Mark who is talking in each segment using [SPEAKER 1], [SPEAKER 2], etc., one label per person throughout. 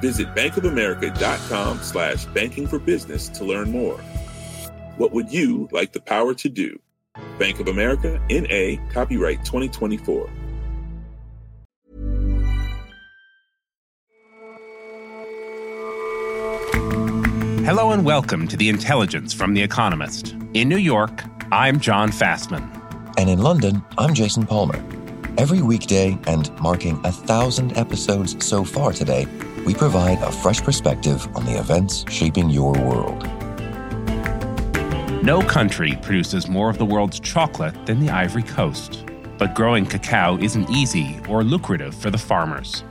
[SPEAKER 1] Visit bankofamerica.com slash banking for business to learn more. What would you like the power to do? Bank of America, N.A., copyright 2024.
[SPEAKER 2] Hello and welcome to The Intelligence from The Economist. In New York, I'm Jon Fasman.
[SPEAKER 3] And in London, I'm Jason Palmer. Every weekday, and marking a thousand episodes so far today, we provide a fresh perspective on the events shaping your world.
[SPEAKER 2] No country produces more of the world's chocolate than the Ivory Coast. But growing cacao isn't easy or lucrative for the farmers.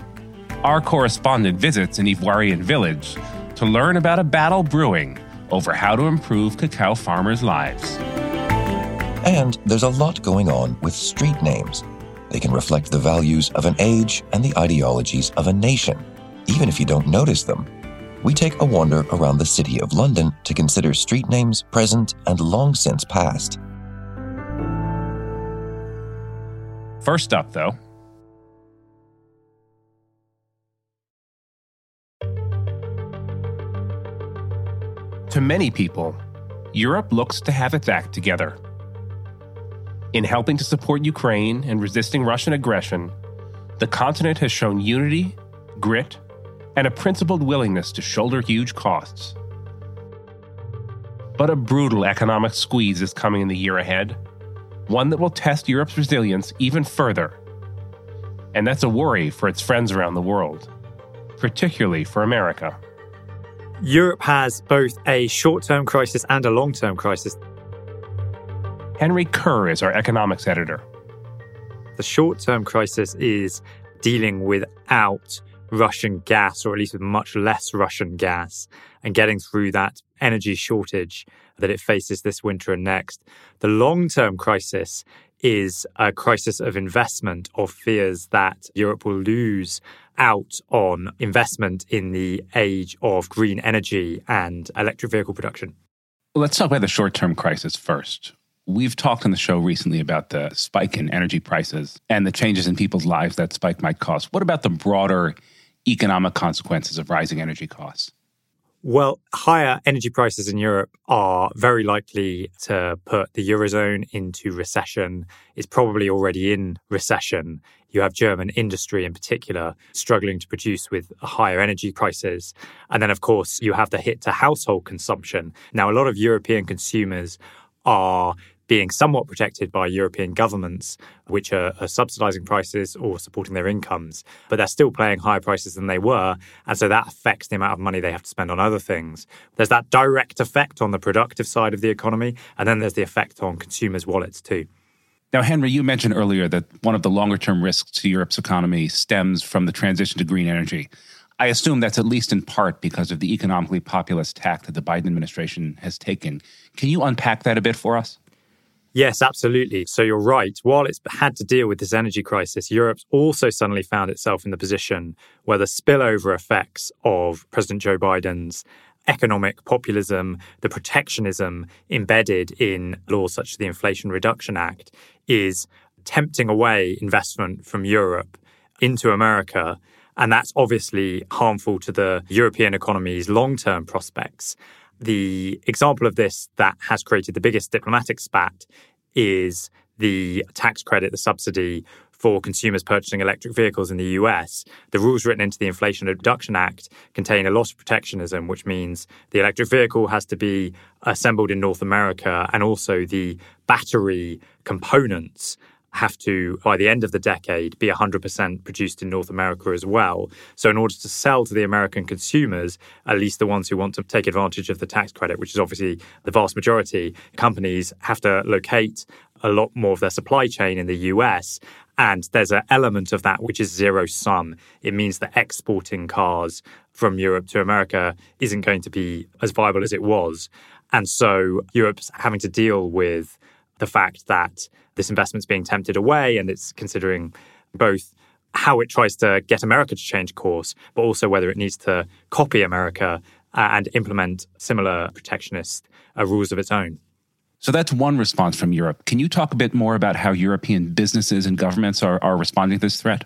[SPEAKER 2] Our correspondent visits an Ivoirian village to learn about a battle brewing over how to improve cacao farmers' lives.
[SPEAKER 3] And there's a lot going on with street names. They can reflect the values of an age and the ideologies of a nation, even if you don't notice them. We take a wander around the city of London to consider street names present and long since past.
[SPEAKER 2] First up, though, To many people, Europe looks to have its act together. In helping to support Ukraine and resisting Russian aggression, the continent has shown unity, grit, and a principled willingness to shoulder huge costs. But a brutal economic squeeze is coming in the year ahead, one that will test Europe's resilience even further. And that's a worry for its friends around the world, particularly for America.
[SPEAKER 4] Europe has both a short term crisis and a long term crisis.
[SPEAKER 2] Henry Curr is our economics editor.
[SPEAKER 4] The short term crisis is dealing without Russian gas, or at least with much less Russian gas, and getting through that energy shortage that it faces this winter and next. The long term crisis is a crisis of investment, of fears that Europe will lose out on investment in the age of green energy and electric vehicle production?
[SPEAKER 2] Let's talk about the short term crisis first. We've talked on the show recently about the spike in energy prices and the changes in people's lives that spike might cause. What about the broader economic consequences of rising energy costs?
[SPEAKER 4] Well, higher energy prices in Europe are very likely to put the Eurozone into recession. It's probably already in recession. You have German industry in particular struggling to produce with higher energy prices. And then, of course, you have the hit to household consumption. Now, a lot of European consumers are being somewhat protected by European governments, which are, are, subsidizing prices or supporting their incomes, but they're still paying higher prices than they were. And so that affects the amount of money they have to spend on other things. There's that direct effect on the productive side of the economy, and then there's the effect on consumers' wallets too.
[SPEAKER 2] Now, Henry, you mentioned earlier that one of the longer term risks to Europe's economy stems from the transition to green energy. I assume that's at least in part because of the economically populist tack that the Biden administration has taken. Can you unpack that a bit for us?
[SPEAKER 4] Yes, absolutely. So you're right. While it's had to deal with this energy crisis, Europe's also suddenly found itself in the position where the spillover effects of President Joe Biden's economic populism, the protectionism embedded in laws such as the Inflation Reduction Act, is tempting away investment from Europe into America. And that's obviously harmful to the European economy's long term prospects. The example of this that has created the biggest diplomatic spat is the tax credit, the subsidy for consumers purchasing electric vehicles in the US. The rules written into the Inflation Reduction Act contain a lot of protectionism, which means the electric vehicle has to be assembled in North America and also the battery components have to, by the end of the decade, be 100% produced in North America as well. So, in order to sell to the American consumers, at least the ones who want to take advantage of the tax credit, which is obviously the vast majority, companies have to locate a lot more of their supply chain in the US. And there's an element of that which is zero sum. It means that exporting cars from Europe to America isn't going to be as viable as it was. And so Europe's having to deal with the fact that this investment's being tempted away and it's considering both how it tries to get America to change course, but also whether it needs to copy America uh, and implement similar protectionist uh, rules of its own.
[SPEAKER 2] So that's one response from Europe. Can you talk a bit more about how European businesses and governments are, are responding to this threat?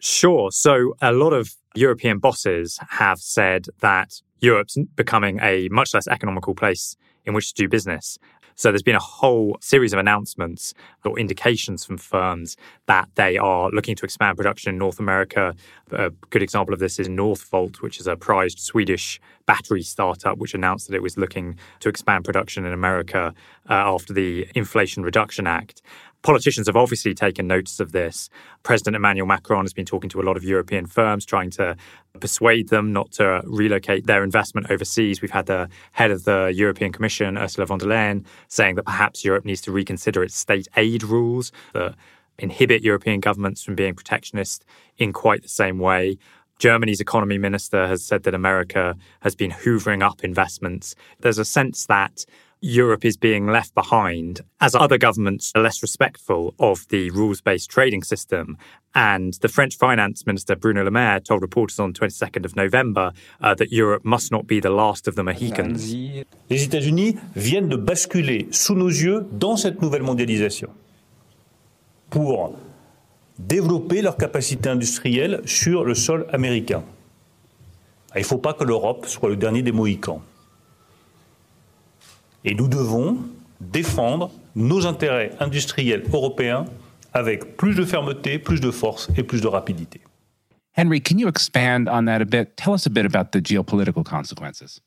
[SPEAKER 4] Sure. So a lot of European bosses have said that Europe's becoming a much less economical place in which to do business. So there's been a whole series of announcements or indications from firms that they are looking to expand production in North America. A good example of this is Northvolt, which is a prized Swedish battery startup, which announced that it was looking to expand production in America uh, after the Inflation Reduction Act. Politicians have obviously taken notice of this. President Emmanuel Macron has been talking to a lot of European firms, trying to persuade them not to relocate their investment overseas. We've had the head of the European Commission, Ursula von der Leyen, saying that perhaps Europe needs to reconsider its state aid rules that inhibit European governments from being protectionist in quite the same way. Germany's economy minister has said that America has been hoovering up investments. There's a sense that Europe is being left behind as other governments are less respectful of the rules based trading system. And the French finance minister, Bruno Le Maire, told reporters on 22nd of November uh, that Europe must not be the last of the Mohicans.
[SPEAKER 5] Les États-Unis viennent de basculer sous nos yeux dans cette nouvelle mondialisation pour développer leur capacité industrielle sur le sol américain. Il ne faut pas que l'Europe soit le dernier des Mohicans. Et nous devons défendre nos intérêts industriels européens avec plus de fermeté, plus de force et plus de rapidité.
[SPEAKER 2] Henry, can you expand on that a bit? Tell us a bit about the geopolitical consequences.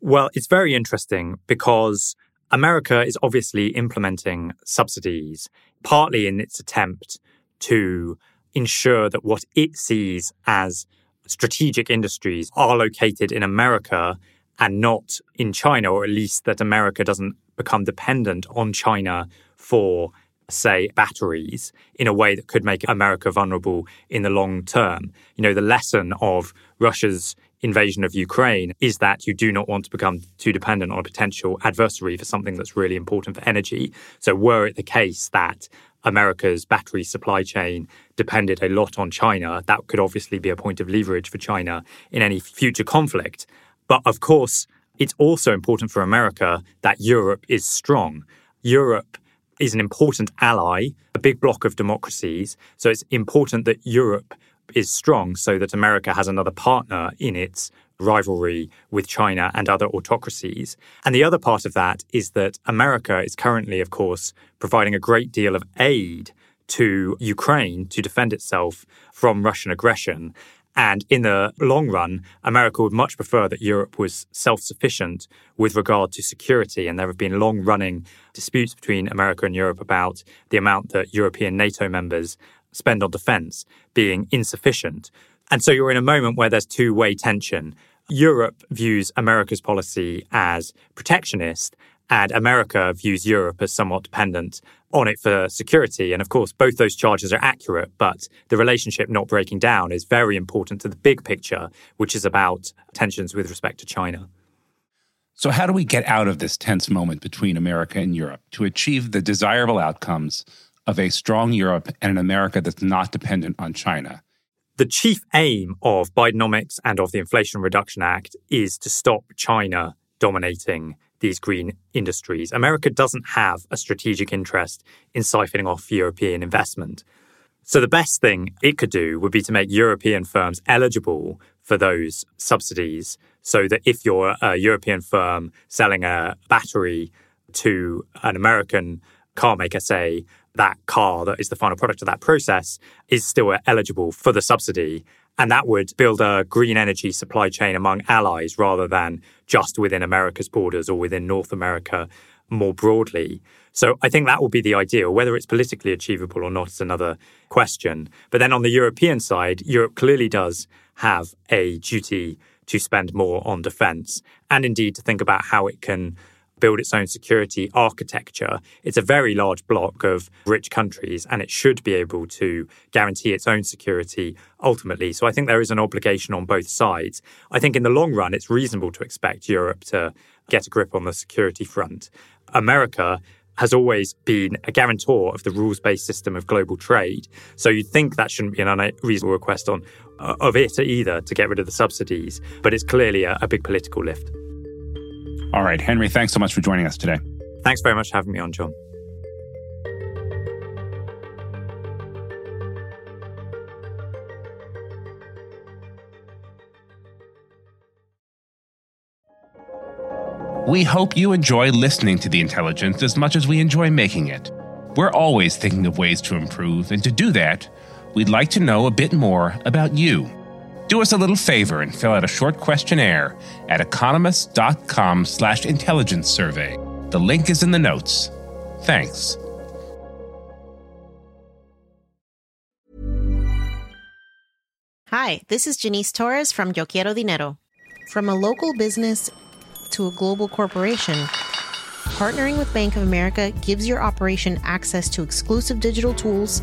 [SPEAKER 4] Well, it's very interesting because America is obviously implementing subsidies, partly in its attempt to ensure that what it sees as strategic industries are located in America and not in China, or at least that America doesn't become dependent on China for, say, batteries in a way that could make America vulnerable in the long term. You know, the lesson of Russia's invasion of Ukraine is that you do not want to become too dependent on a potential adversary for something that's really important for energy. So, were it the case that America's battery supply chain depended a lot on China, that could obviously be a point of leverage for China in any future conflict. But of course, it's also important for America that Europe is strong. Europe is an important ally, a big bloc of democracies. So it's important that Europe is strong so that America has another partner in its rivalry with China and other autocracies. And the other part of that is that America is currently, of course, providing a great deal of aid to Ukraine to defend itself from Russian aggression. And in the long run, America would much prefer that Europe was self sufficient with regard to security. And there have been long running disputes between America and Europe about the amount that European NATO members spend on defense being insufficient. And so you're in a moment where there's two way tension. Europe views America's policy as protectionist, and America views Europe as somewhat dependent on it for security. And of course, both those charges are accurate, but the relationship not breaking down is very important to the big picture, which is about tensions with respect to China.
[SPEAKER 2] So, how do we get out of this tense moment between America and Europe to achieve the desirable outcomes of a strong Europe and an America that's not dependent on China?
[SPEAKER 4] The chief aim of Bidenomics and of the Inflation Reduction Act is to stop China dominating these green industries. America doesn't have a strategic interest in siphoning off European investment. So the best thing it could do would be to make European firms eligible for those subsidies so that if you're a European firm selling a battery to an American car maker, say, that car that is the final product of that process is still eligible for the subsidy And that would build a green energy supply chain among allies rather than just within America's borders or within North America more broadly. So I think that will be the ideal. Whether it's politically achievable or not is another question. But then on the European side, Europe clearly does have a duty to spend more on defense and indeed to think about how it can build its own security architecture. It's a very large block of rich countries and it should be able to guarantee its own security ultimately. So I think there is an obligation on both sides. I think in the long run, it's reasonable to expect Europe to get a grip on the security front. America has always been a guarantor of the rules based system of global trade. So you'd think that shouldn't be an unreasonable request on uh, of it either to get rid of the subsidies, but it's clearly a, a big political lift.
[SPEAKER 2] All right, Henry, thanks so much for joining us today.
[SPEAKER 4] Thanks very much for having me on, Jon.
[SPEAKER 2] We hope you enjoy listening to The Intelligence as much as we enjoy making it. We're always thinking of ways to improve, and to do that, we'd like to know a bit more about you. Do us a little favor and fill out a short questionnaire at economist.com slash intelligence survey. The link is in the notes. Thanks.
[SPEAKER 6] Hi, this is Janice Torres from Yo Quiero Dinero. From a local business to a global corporation, partnering with Bank of America gives your operation access to exclusive digital tools,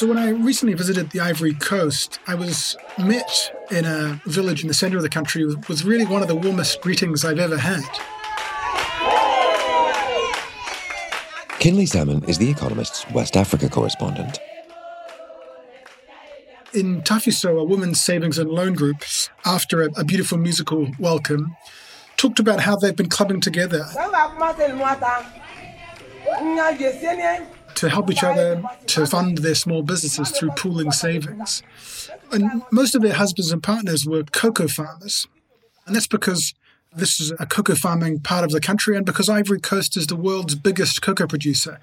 [SPEAKER 7] So, when I recently visited the Ivory Coast, I was met in a village in the center of the country with really one of the warmest greetings I've ever had.
[SPEAKER 3] Kinley Salmon is The Economist's West Africa correspondent.
[SPEAKER 7] In Tafiso, a women's savings and loan group, after a, a beautiful musical welcome, talked about how they've been clubbing together to help each other to fund their small businesses through pooling savings. And most of their husbands and partners were cocoa farmers. And that's because this is a cocoa farming part of the country and because Ivory Coast is the world's biggest cocoa producer.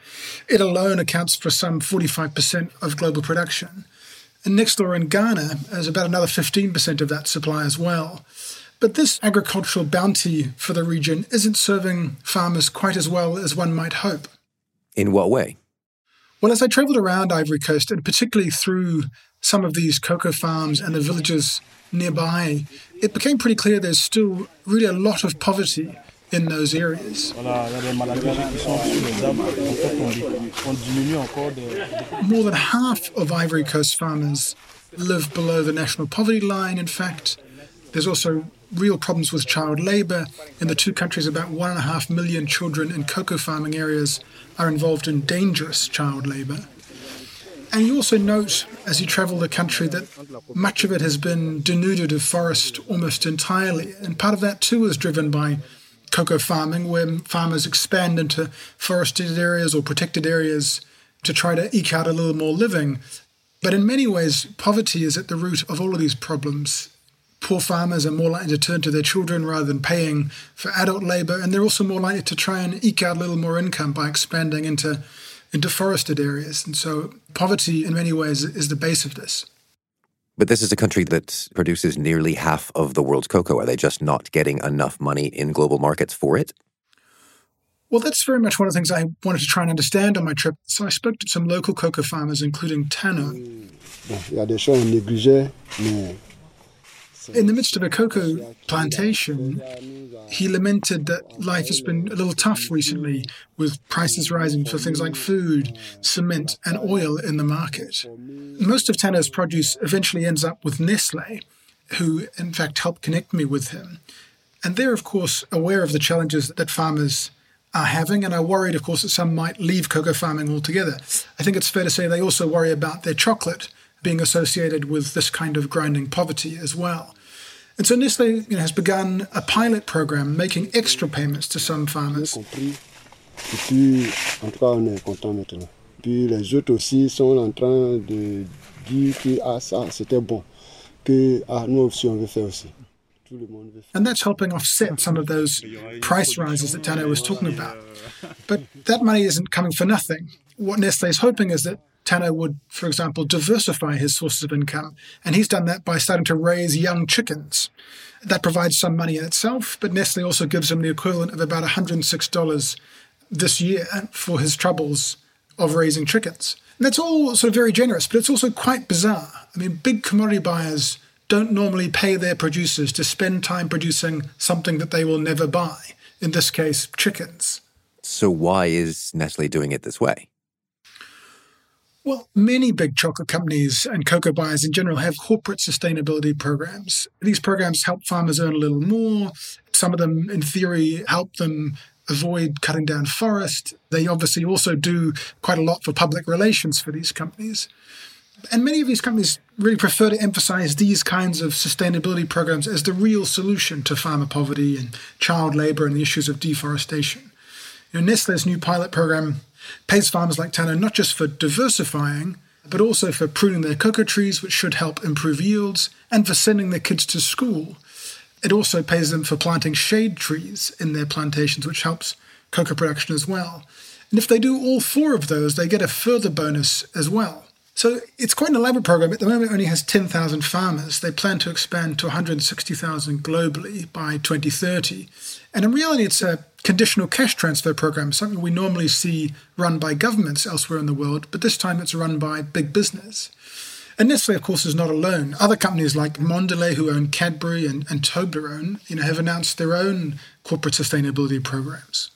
[SPEAKER 7] It alone accounts for some 45% of global production. And next door in Ghana is about another 15% of that supply as well. But this agricultural bounty for the region isn't serving farmers quite as well as one might hope.
[SPEAKER 8] In what way?
[SPEAKER 7] Well, as I traveled around Ivory Coast, and particularly through some of these cocoa farms and the villages nearby, it became pretty clear there's still really a lot of poverty in those areas. More than half of Ivory Coast farmers live below the national poverty line, in fact. There's also real problems with child labour. In the two countries, about one and a half million children in cocoa farming areas are involved in dangerous child labour. And you also note as you travel the country that much of it has been denuded of forest almost entirely. And part of that too is driven by cocoa farming, where farmers expand into forested areas or protected areas to try to eke out a little more living. But in many ways, poverty is at the root of all of these problems poor farmers are more likely to turn to their children rather than paying for adult labor, and they're also more likely to try and eke out a little more income by expanding into into forested areas. And so poverty in many ways is the base of this.
[SPEAKER 8] But this is a country that produces nearly half of the world's cocoa. Are they just not getting enough money in global markets for it?
[SPEAKER 7] Well, that's very much one of the things I wanted to try and understand on my trip. So I spoke to some local cocoa farmers, including Tano. In the midst of a cocoa plantation, he lamented that life has been a little tough recently, with prices rising for things like food, cement, and oil in the market. Most of Tano's produce eventually ends up with Nestle, who in fact helped connect me with him. And they're, of course, aware of the challenges that farmers are having and are worried, of course, that some might leave cocoa farming altogether. I think it's fair to say they also worry about their chocolate being associated with this kind of grinding poverty as well. And so Nestle you know, has begun a pilot program making extra payments to some farmers. And that's helping offset some of those price rises that Tano was talking about. But that money isn't coming for nothing. What Nestle is hoping is that Tano would, for example, diversify his sources of income. And he's done that by starting to raise young chickens. That provides some money in itself, but Nestle also gives him the equivalent of about $106 this year for his troubles of raising chickens. And that's all sort of very generous, but it's also quite bizarre. I mean, big commodity buyers don't normally pay their producers to spend time producing something that they will never buy, in this case, chickens.
[SPEAKER 8] So, why is Nestle doing it this way?
[SPEAKER 7] Well, many big chocolate companies and cocoa buyers in general have corporate sustainability programs. These programs help farmers earn a little more. Some of them, in theory, help them avoid cutting down forest. They obviously also do quite a lot for public relations for these companies. And many of these companies really prefer to emphasize these kinds of sustainability programs as the real solution to farmer poverty and child labor and the issues of deforestation. You know, Nestle's new pilot program pays farmers like Tano not just for diversifying, but also for pruning their cocoa trees, which should help improve yields, and for sending their kids to school, it also pays them for planting shade trees in their plantations, which helps cocoa production as well. And if they do all four of those, they get a further bonus as well. So it's quite an elaborate program. At the moment, it only has 10,000 farmers. They plan to expand to 160,000 globally by 2030. And in reality, it's a conditional cash transfer program, something we normally see run by governments elsewhere in the world, but this time it's run by big business. And Nestle, of course, is not alone. Other companies like Mondelez, who own Cadbury and, and Toblerone, you know, have announced their own corporate sustainability programs.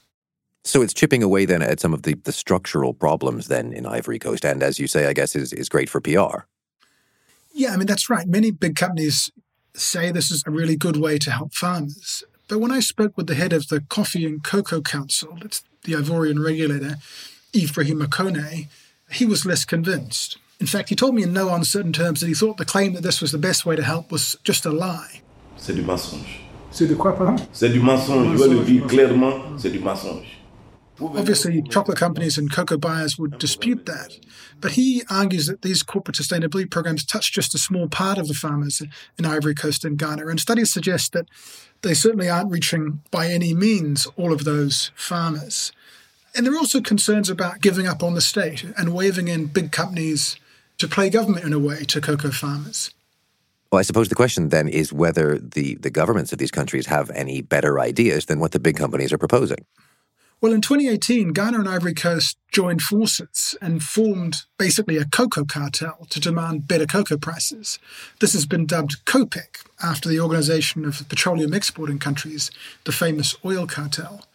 [SPEAKER 8] So it's chipping away then at some of the, the structural problems then in Ivory Coast, and as you say, I guess is is great for PR.
[SPEAKER 7] Yeah, I mean that's right. Many big companies say this is a really good way to help farmers. But when I spoke with the head of the Coffee and Cocoa Council, it's the Ivorian regulator, Ibrahim Kone, he was less convinced. In fact, he told me in no uncertain terms that he thought the claim that this was the best way to help was just a lie.
[SPEAKER 9] C'est du mensonge.
[SPEAKER 7] C'est de quoi, pardon?
[SPEAKER 9] C'est du mensonge. Je veux le dire clairement, c'est du mensonge.
[SPEAKER 7] Obviously, chocolate companies and cocoa buyers would dispute that. But he argues that these corporate sustainability programs touch just a small part of the farmers in Ivory Coast and Ghana. And studies suggest that they certainly aren't reaching by any means all of those farmers. And there are also concerns about giving up on the state and waving in big companies to play government in a way to cocoa farmers.
[SPEAKER 8] Well, I suppose the question then is whether the, the governments of these countries have any better ideas than what the big companies are proposing.
[SPEAKER 7] Well, in 2018, Ghana and Ivory Coast joined forces and formed basically a cocoa cartel to demand better cocoa prices. This has been dubbed COPEC after the Organization of Petroleum Exporting Countries, the famous oil cartel.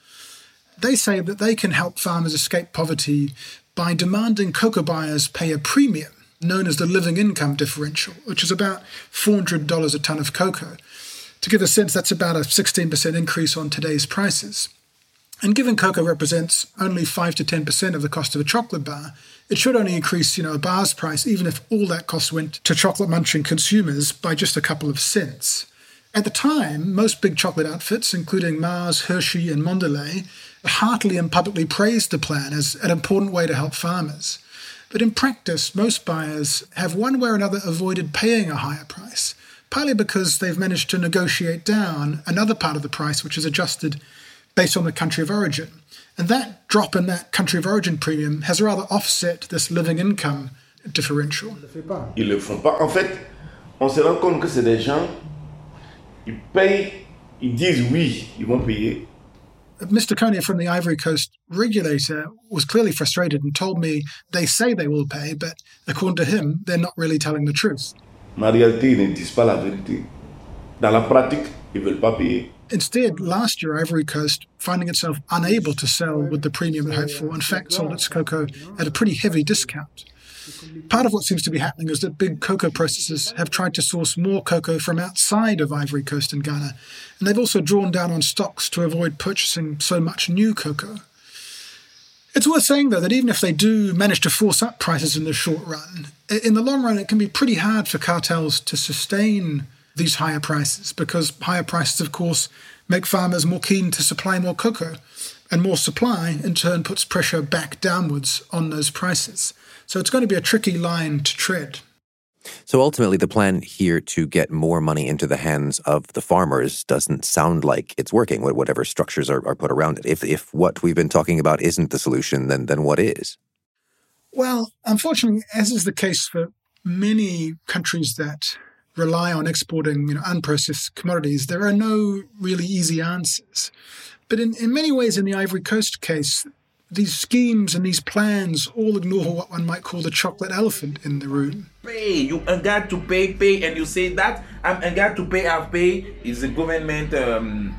[SPEAKER 7] They say that they can help farmers escape poverty by demanding cocoa buyers pay a premium known as the living income differential, which is about $400 a tonne of cocoa. To give a sense, that's about a 16% increase on today's prices. And given cocoa represents only 5 to 10% of the cost of a chocolate bar, it should only increase, you know, a bar's price, even if all that cost went to chocolate munching consumers by just a couple of cents. At the time, most big chocolate outfits, including Mars, Hershey, and Mondelez, heartily and publicly praised the plan as an important way to help farmers. But in practice, most buyers have one way or another avoided paying a higher price, partly because they've managed to negotiate down another part of the price, which is adjusted based on the country of origin. And that drop in that country of origin premium has rather offset this living income differential.
[SPEAKER 9] Ils le font pas. En fait, on se rend compte que c'est des gens, ils payent, ils disent oui, ils vont payer,
[SPEAKER 7] Mr. Kone from the Ivory Coast regulator was clearly frustrated and told me they say they will pay, but according to him, they're not really telling the truth.
[SPEAKER 9] En réalité, ils ne disent pas la vérité. Dans la pratique, ils veulent pas payer.
[SPEAKER 7] Instead, last year, Ivory Coast, finding itself unable to sell with the premium it hoped for, in fact, sold its cocoa at a pretty heavy discount. Part of what seems to be happening is that big cocoa processors have tried to source more cocoa from outside of Ivory Coast and Ghana, and they've also drawn down on stocks to avoid purchasing so much new cocoa. It's worth saying, though, that even if they do manage to force up prices in the short run, in the long run, it can be pretty hard for cartels to sustain these higher prices because higher prices, of course, make farmers more keen to supply more cocoa. And more supply, in turn, puts pressure back downwards on those prices. So it's going to be a tricky line to tread.
[SPEAKER 8] So ultimately, the plan here to get more money into the hands of the farmers doesn't sound like it's working, whatever structures are, are put around it. If, if what we've been talking about isn't the solution, then, then what is?
[SPEAKER 7] Well, unfortunately, as is the case for many countries that rely on exporting you know, unprocessed commodities, there are no really easy answers. But in, in many ways, in the Ivory Coast case, these schemes and these plans all ignore what one might call the chocolate elephant in the room.
[SPEAKER 10] Pay, you got to pay, pay, and you say that I'm got to pay, I've pay. Is the government um,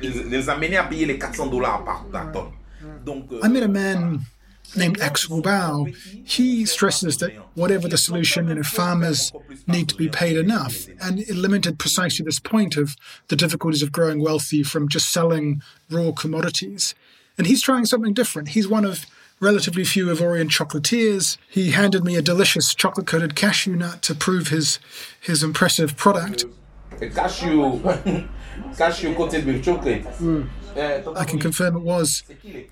[SPEAKER 10] les amener à payer les 400 dollars par tonne.
[SPEAKER 7] Donc, I met a man named X Bao. He stresses that whatever the solution, you know, farmers need to be paid enough, and it limited precisely this point of the difficulties of growing wealthy from just selling raw commodities. And he's trying something different. He's one of relatively few Ivorian chocolatiers. He handed me a delicious chocolate coated cashew nut to prove his his impressive product.
[SPEAKER 10] Cashew, cashew coated with chocolate.
[SPEAKER 7] Mm. I can confirm it was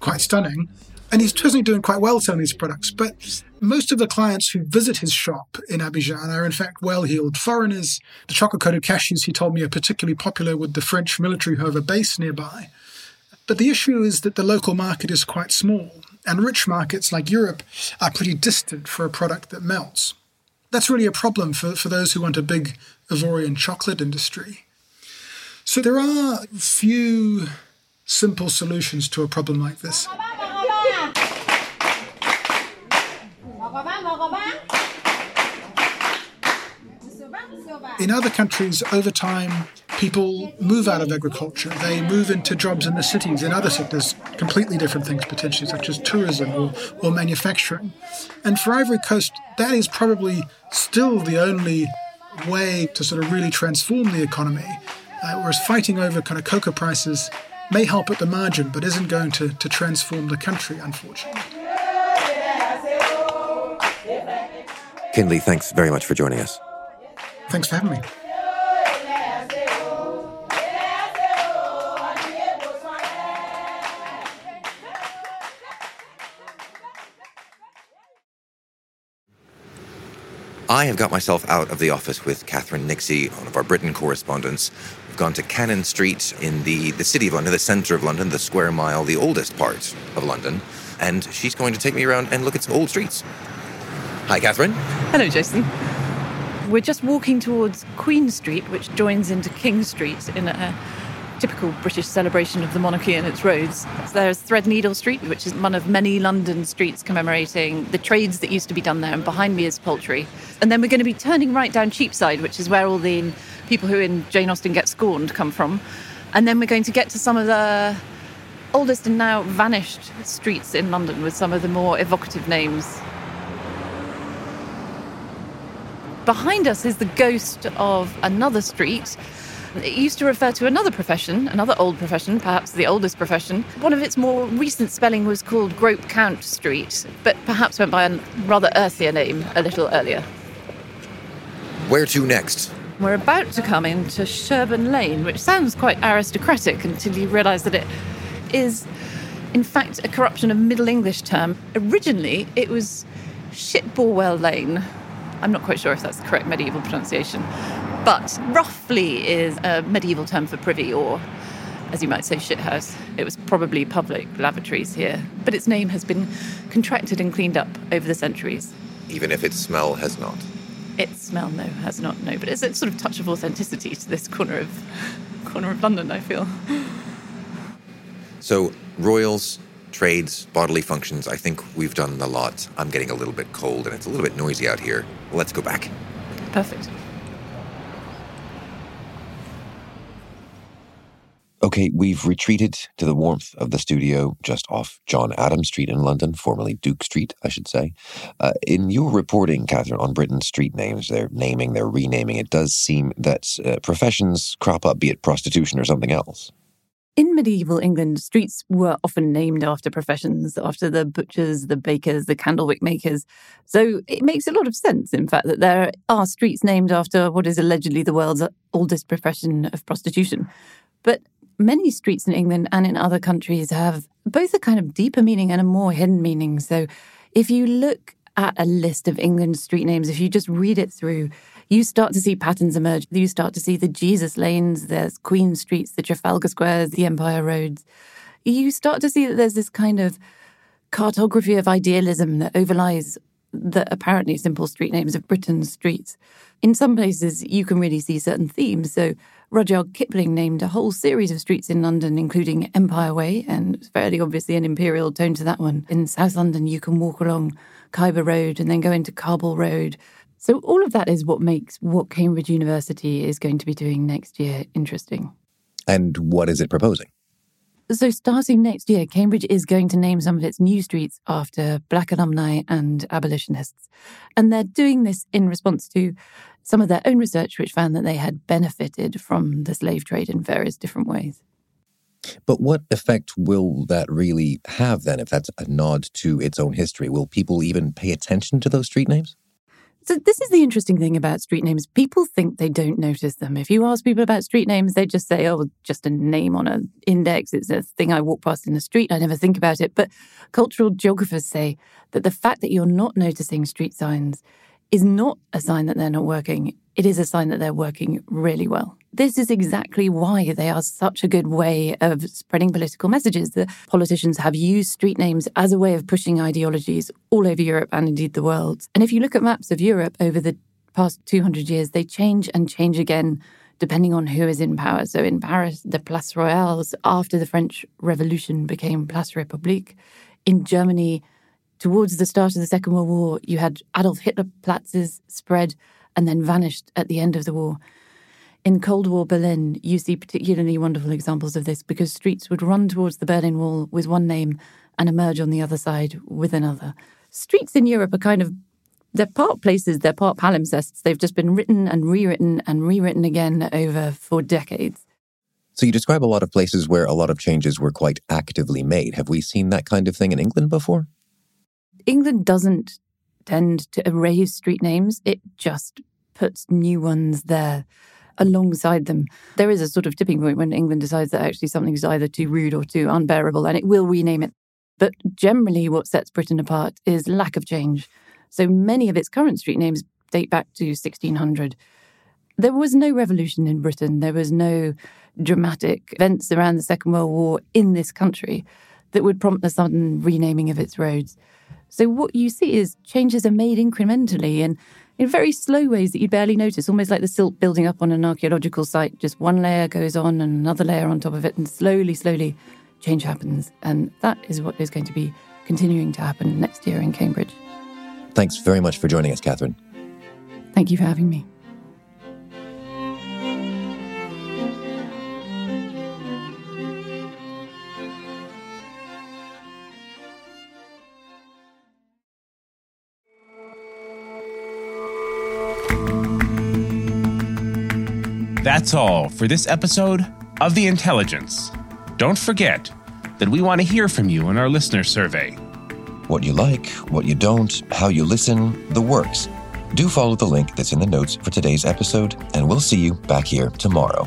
[SPEAKER 7] quite stunning. And he's certainly doing quite well selling his products. But most of the clients who visit his shop in Abidjan are, in fact, well heeled foreigners. The chocolate coated cashews, he told me, are particularly popular with the French military who have a base nearby. But the issue is that the local market is quite small, and rich markets like Europe are pretty distant for a product that melts. That's really a problem for, for those who want a big Ivorian chocolate industry. So there are few simple solutions to a problem like this. In other countries, over time, people move out of agriculture. They move into jobs in the cities, in other sectors, completely different things potentially, such as tourism or, or manufacturing. And for Ivory Coast, that is probably still the only way to sort of really transform the economy. Uh, whereas fighting over kind of cocoa prices may help at the margin, but isn't going to, to transform the country, unfortunately.
[SPEAKER 8] Kinley, thanks very much for joining us.
[SPEAKER 7] Thanks for having me.
[SPEAKER 8] I have got myself out of the office with Catherine Nixey, one of our Britain correspondents. We've gone to Cannon Street in the, the city of London, the centre of London, the square mile, the oldest part of London. And she's going to take me around and look at some old streets. Hi, Catherine.
[SPEAKER 11] Hello, Jason. We're just walking towards Queen Street, which joins into King Street in a typical British celebration of the monarchy and its roads. There's Threadneedle Street, which is one of many London streets commemorating the trades that used to be done there, and behind me is Poultry. And then we're going to be turning right down Cheapside, which is where all the people who in Jane Austen get scorned come from. And then we're going to get to some of the oldest and now vanished streets in London with some of the more evocative names. Behind us is the ghost of another street. It used to refer to another profession, another old profession, perhaps the oldest profession. One of its more recent spelling was called Grope Count Street, but perhaps went by a rather earthier name a little earlier.
[SPEAKER 8] Where to next?
[SPEAKER 11] We're about to come into Sherborne Lane, which sounds quite aristocratic until you realise that it is, in fact, a corruption of Middle English term. Originally, it was Shitborwell Lane, I'm not quite sure if that's the correct medieval pronunciation, but roughly is a medieval term for privy or, as you might say, shithouse. It was probably public lavatories here, but its name has been contracted and cleaned up over the centuries.
[SPEAKER 8] Even if its smell has not.
[SPEAKER 11] Its smell, no, has not, no, but it's a sort of touch of authenticity to this corner of corner of London. I feel.
[SPEAKER 8] So royals trades, bodily functions. I think we've done a lot. I'm getting a little bit cold and it's a little bit noisy out here. Let's go back.
[SPEAKER 11] Perfect.
[SPEAKER 3] Okay, we've retreated to the warmth of the studio just off John Adams Street in London, formerly Duke Street, I should say. Uh, in your reporting, Catherine, on Britain's street names, they're naming, they're renaming, it does seem that uh, professions crop up, be it prostitution or something else.
[SPEAKER 11] In medieval England, streets were often named after professions, after the butchers, the bakers, the candlewick makers. So it makes a lot of sense, in fact, that there are streets named after what is allegedly the world's oldest profession of prostitution. But many streets in England and in other countries have both a kind of deeper meaning and a more hidden meaning. So if you look at a list of England's street names, if you just read it through, you start to see patterns emerge. You start to see the Jesus lanes, there's Queen Streets, the Trafalgar Squares, the Empire Roads. You start to see that there's this kind of cartography of idealism that overlies the apparently simple street names of Britain's streets. In some places, you can really see certain themes. So, Rudyard Kipling named a whole series of streets in London, including Empire Way, and it's fairly obviously an imperial tone to that one. In South London, you can walk along Khyber Road and then go into Kabul Road. So, all of that is what makes what Cambridge University is going to be doing next year interesting.
[SPEAKER 3] And what is it proposing?
[SPEAKER 11] So, starting next year, Cambridge is going to name some of its new streets after black alumni and abolitionists. And they're doing this in response to some of their own research, which found that they had benefited from the slave trade in various different ways.
[SPEAKER 3] But what effect will that really have then if that's a nod to its own history? Will people even pay attention to those street names?
[SPEAKER 11] So this is the interesting thing about street names. People think they don't notice them. If you ask people about street names, they just say, "Oh, just a name on an index. It's a thing I walk past in the street. I never think about it." But cultural geographers say that the fact that you're not noticing street signs is not a sign that they're not working. It is a sign that they're working really well. This is exactly why they are such a good way of spreading political messages. The politicians have used street names as a way of pushing ideologies all over Europe and indeed the world. And if you look at maps of Europe over the past 200 years, they change and change again depending on who is in power. So in Paris, the Place Royales after the French Revolution became Place République. In Germany, towards the start of the Second World War, you had Adolf Hitler Platzes spread and then vanished at the end of the war. In Cold War Berlin, you see particularly wonderful examples of this because streets would run towards the Berlin Wall with one name and emerge on the other side with another. Streets in Europe are kind of they're part places, they're part palimpsests. They've just been written and rewritten and rewritten again over for decades.
[SPEAKER 3] So you describe a lot of places where a lot of changes were quite actively made. Have we seen that kind of thing in England before?
[SPEAKER 11] England doesn't tend to erase street names, it just puts new ones there alongside them. There is a sort of tipping point when England decides that actually something is either too rude or too unbearable, and it will rename it. But generally, what sets Britain apart is lack of change. So many of its current street names date back to 1600. There was no revolution in Britain. There was no dramatic events around the Second World War in this country that would prompt the sudden renaming of its roads. So what you see is changes are made incrementally and in very slow ways that you barely notice, almost like the silt building up on an archaeological site. Just one layer goes on and another layer on top of it, and slowly, slowly, change happens. And that is what is going to be continuing to happen next year in Cambridge.
[SPEAKER 3] Thanks very much for joining us, Catherine.
[SPEAKER 11] Thank you for having me.
[SPEAKER 2] That's all for this episode of The Intelligence. Don't forget that we want to hear from you in our listener survey.
[SPEAKER 3] What you like, what you don't, how you listen, the works. Do follow the link that's in the notes for today's episode, and we'll see you back here tomorrow.